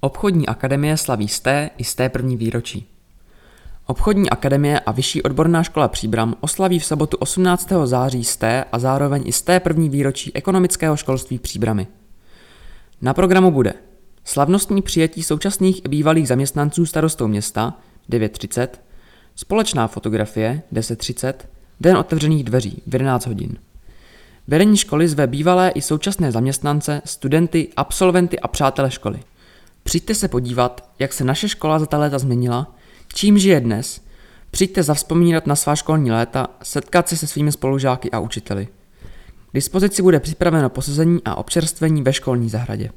Obchodní akademie slaví sté i sté první výročí. Obchodní akademie a Vyšší odborná škola Příbram oslaví v sobotu 18. září sté a zároveň i sté první výročí ekonomického školství Příbramy. Na programu bude slavnostní přijetí současných i bývalých zaměstnanců starostou města 9.30, společná fotografie 10.30, den otevřených dveří v 11 hodin. Vedení školy zve bývalé i současné zaměstnance, studenty, absolventy a přátele školy. Přijďte se podívat, jak se naše škola za ta léta změnila, čím žije dnes. Přijďte zavzpomínat na svá školní léta, setkat se se svými spolužáky a učiteli. K dispozici bude připraveno posazení a občerstvení ve školní zahradě.